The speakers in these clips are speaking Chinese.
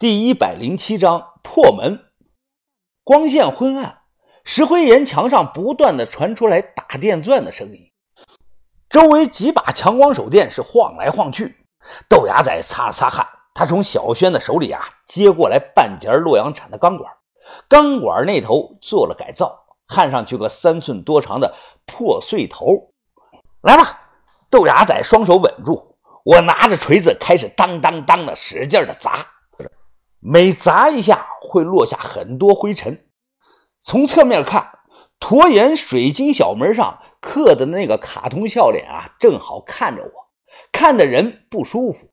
第一百零七章破门。光线昏暗，石灰岩墙上不断的传出来打电钻的声音，周围几把强光手电是晃来晃去。豆芽仔擦了擦汗，他从小轩的手里啊接过来半截洛阳铲的钢管，钢管那头做了改造，焊上去个三寸多长的破碎头。来吧，豆芽仔双手稳住，我拿着锤子开始当当当的使劲的砸。每砸一下，会落下很多灰尘。从侧面看，椭圆水晶小门上刻的那个卡通笑脸啊，正好看着我，看的人不舒服。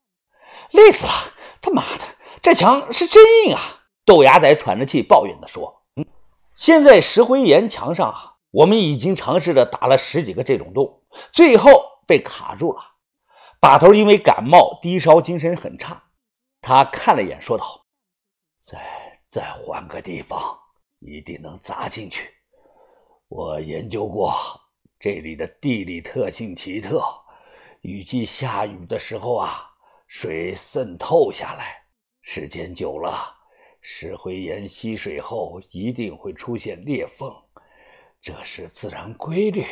累死了！他妈的，这墙是真硬啊！豆芽仔喘着气抱怨地说：“嗯，现在石灰岩墙上啊，我们已经尝试着打了十几个这种洞，最后被卡住了。把头因为感冒低烧，精神很差。他看了一眼，说道。”再再换个地方，一定能砸进去。我研究过，这里的地理特性奇特，雨季下雨的时候啊，水渗透下来，时间久了，石灰岩吸水后一定会出现裂缝，这是自然规律。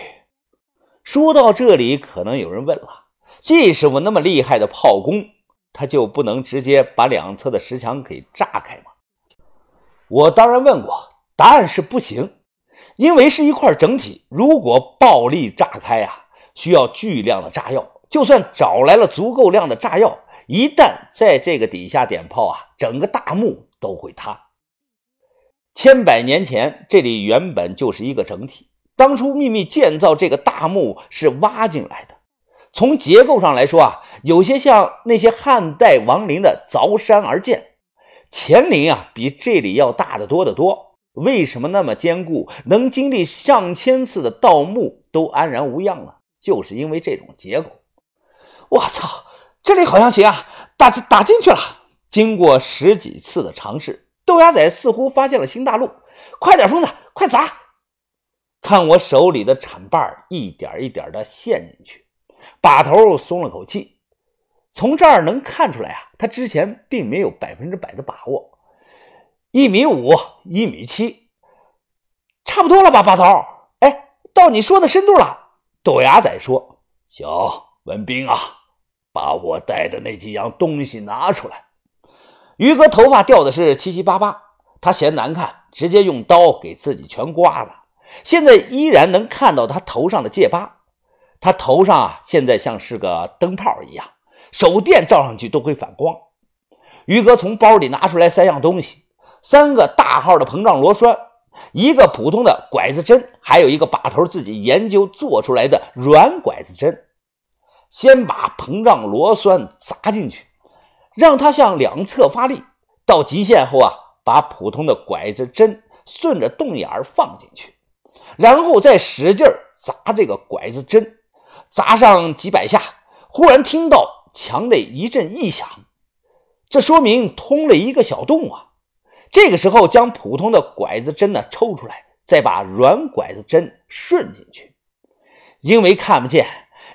说到这里，可能有人问了：季师傅那么厉害的炮工？他就不能直接把两侧的石墙给炸开吗？我当然问过，答案是不行，因为是一块整体，如果暴力炸开啊，需要巨量的炸药。就算找来了足够量的炸药，一旦在这个底下点炮啊，整个大墓都会塌。千百年前，这里原本就是一个整体，当初秘密建造这个大墓是挖进来的。从结构上来说啊，有些像那些汉代王陵的凿山而建，乾陵啊比这里要大得多得多。为什么那么坚固，能经历上千次的盗墓都安然无恙呢？就是因为这种结构。我操，这里好像行啊，打打进去了。经过十几次的尝试，豆芽仔似乎发现了新大陆。快点，疯子，快砸！看我手里的铲把一点一点的陷进去。把头松了口气，从这儿能看出来啊，他之前并没有百分之百的把握。一米五，一米七，差不多了吧？把头，哎，到你说的深度了。豆芽仔说：“小文斌啊，把我带的那几样东西拿出来。”于哥头发掉的是七七八八，他嫌难看，直接用刀给自己全刮了。现在依然能看到他头上的戒疤。他头上啊，现在像是个灯泡一样，手电照上去都会反光。于哥从包里拿出来三样东西：三个大号的膨胀螺栓，一个普通的拐子针，还有一个把头自己研究做出来的软拐子针。先把膨胀螺栓砸进去，让它向两侧发力，到极限后啊，把普通的拐子针顺着洞眼儿放进去，然后再使劲砸这个拐子针。砸上几百下，忽然听到墙内一阵异响，这说明通了一个小洞啊！这个时候，将普通的拐子针呢抽出来，再把软拐子针顺进去。因为看不见，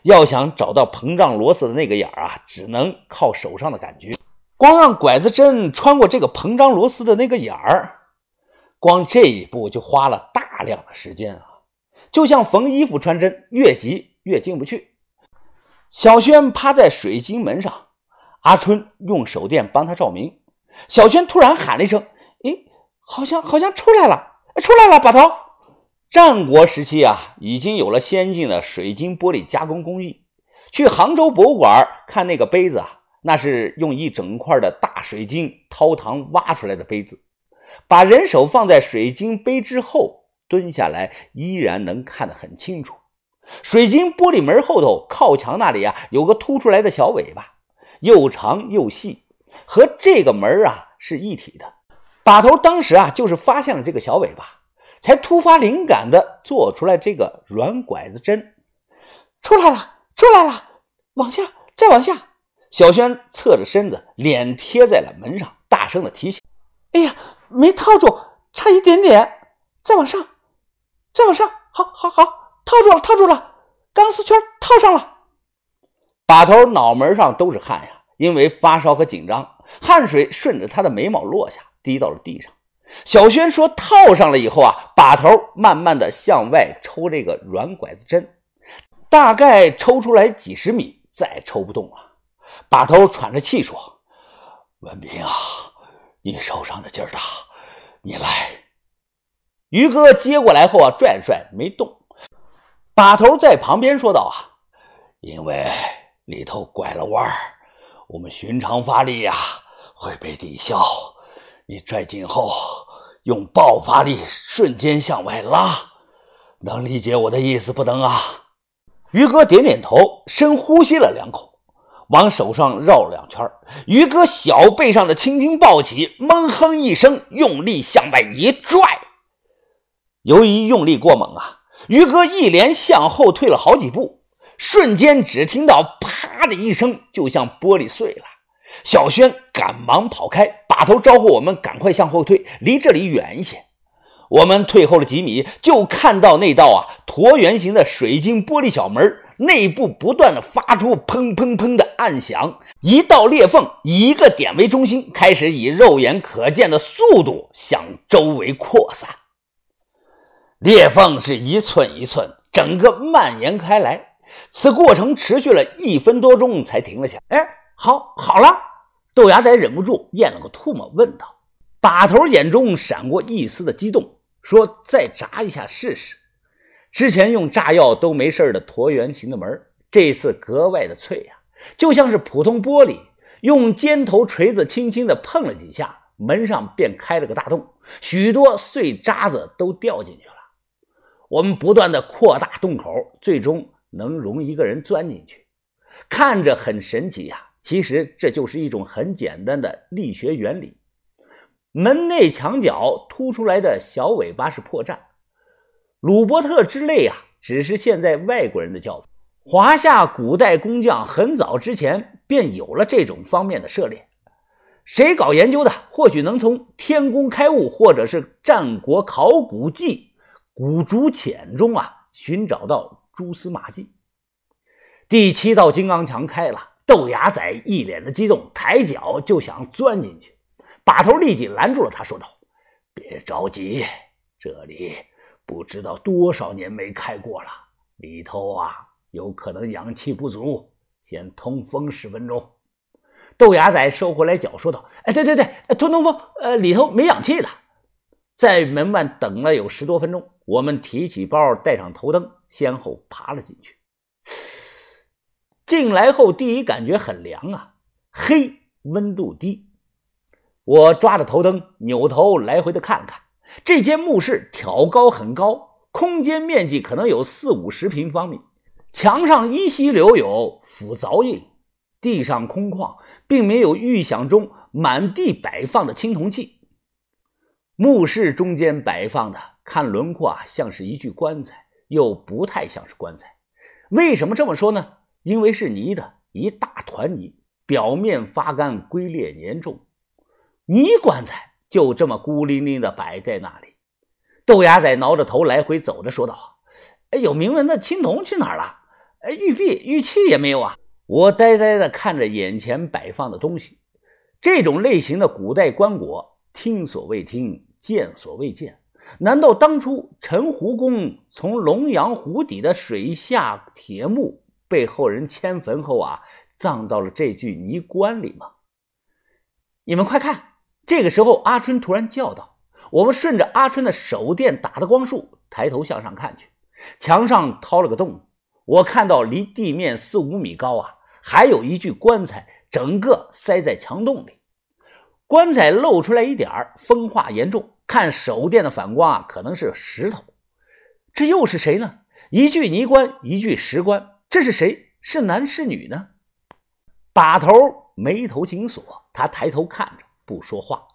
要想找到膨胀螺丝的那个眼儿啊，只能靠手上的感觉。光让拐子针穿过这个膨胀螺丝的那个眼儿，光这一步就花了大量的时间啊！就像缝衣服穿针，越急。越进不去。小轩趴在水晶门上，阿春用手电帮他照明。小轩突然喊了一声：“诶，好像好像出来了，出来了！”把头。战国时期啊，已经有了先进的水晶玻璃加工工艺。去杭州博物馆看那个杯子啊，那是用一整块的大水晶掏膛挖出来的杯子。把人手放在水晶杯之后，蹲下来依然能看得很清楚。水晶玻璃门后头靠墙那里啊，有个凸出来的小尾巴，又长又细，和这个门啊是一体的。把头当时啊就是发现了这个小尾巴，才突发灵感的做出来这个软拐子针。出来了，出来了，往下，再往下。小轩侧着身子，脸贴在了门上，大声的提醒：“哎呀，没套住，差一点点，再往上，再往上，好，好，好。”套住了，套住了，钢丝圈套上了。把头脑门上都是汗呀，因为发烧和紧张，汗水顺着他的眉毛落下，滴到了地上。小轩说：“套上了以后啊，把头慢慢的向外抽这个软拐子针，大概抽出来几十米，再抽不动了。把头喘着气说：‘文斌啊，你手上的劲儿大，你来。’于哥接过来后啊，拽了拽没动。把头在旁边说道：‘啊，因为里头拐了弯儿，我们寻常发力呀会被抵消。你拽紧后。’”用爆发力瞬间向外拉，能理解我的意思不能啊？于哥点点头，深呼吸了两口，往手上绕了两圈。于哥小背上的青筋暴起，闷哼一声，用力向外一拽。由于用力过猛啊，于哥一连向后退了好几步，瞬间只听到啪的一声，就像玻璃碎了。小轩赶忙跑开，把头招呼我们赶快向后退，离这里远一些。我们退后了几米，就看到那道啊椭圆形的水晶玻璃小门内部不断的发出砰砰砰的暗响，一道裂缝以一个点为中心，开始以肉眼可见的速度向周围扩散。裂缝是一寸一寸，整个蔓延开来。此过程持续了一分多钟才停了下来。哎，好，好了。豆芽仔忍不住咽了个唾沫，问道：“把头眼中闪过一丝的激动，说：‘再炸一下试试。’之前用炸药都没事的椭圆形的门，这次格外的脆呀，就像是普通玻璃，用尖头锤子轻轻的碰了几下，门上便开了个大洞，许多碎渣子都掉进去了。我们不断的扩大洞口，最终能容一个人钻进去，看着很神奇呀。”其实这就是一种很简单的力学原理。门内墙角凸出来的小尾巴是破绽。鲁伯特之泪啊，只是现在外国人的叫法。华夏古代工匠很早之前便有了这种方面的涉猎。谁搞研究的，或许能从《天工开物》或者是《战国考古记》《古竹浅》中啊寻找到蛛丝马迹。第七道金刚墙开了。豆芽仔一脸的激动，抬脚就想钻进去，把头立即拦住了他，说道：“别着急，这里不知道多少年没开过了，里头啊有可能氧气不足，先通风十分钟。”豆芽仔收回来脚，说道：“哎，对对对，通通风，呃，里头没氧气了。”在门外等了有十多分钟，我们提起包，带上头灯，先后爬了进去。进来后，第一感觉很凉啊，黑，温度低。我抓着头灯，扭头来回的看看。这间墓室挑高很高，空间面积可能有四五十平方米，墙上依稀留有斧凿印，地上空旷，并没有预想中满地摆放的青铜器。墓室中间摆放的，看轮廓啊，像是一具棺材，又不太像是棺材。为什么这么说呢？因为是泥的一大团泥，表面发干、龟裂严重，泥棺材就这么孤零零的摆在那里。豆芽仔挠着头来回走着，说道：“哎，有铭文的青铜去哪儿了？哎，玉璧、玉器也没有啊！”我呆呆的看着眼前摆放的东西，这种类型的古代棺椁，听所未听，见所未见。难道当初陈胡公从龙阳湖底的水下铁墓？被后人迁坟后啊，葬到了这具泥棺里吗？你们快看！这个时候，阿春突然叫道：“我们顺着阿春的手电打的光束，抬头向上看去，墙上掏了个洞，我看到离地面四五米高啊，还有一具棺材，整个塞在墙洞里。棺材露出来一点，风化严重，看手电的反光啊，可能是石头。这又是谁呢？一具泥棺，一具石棺。”这是谁？是男是女呢？把头眉头紧锁，他抬头看着，不说话。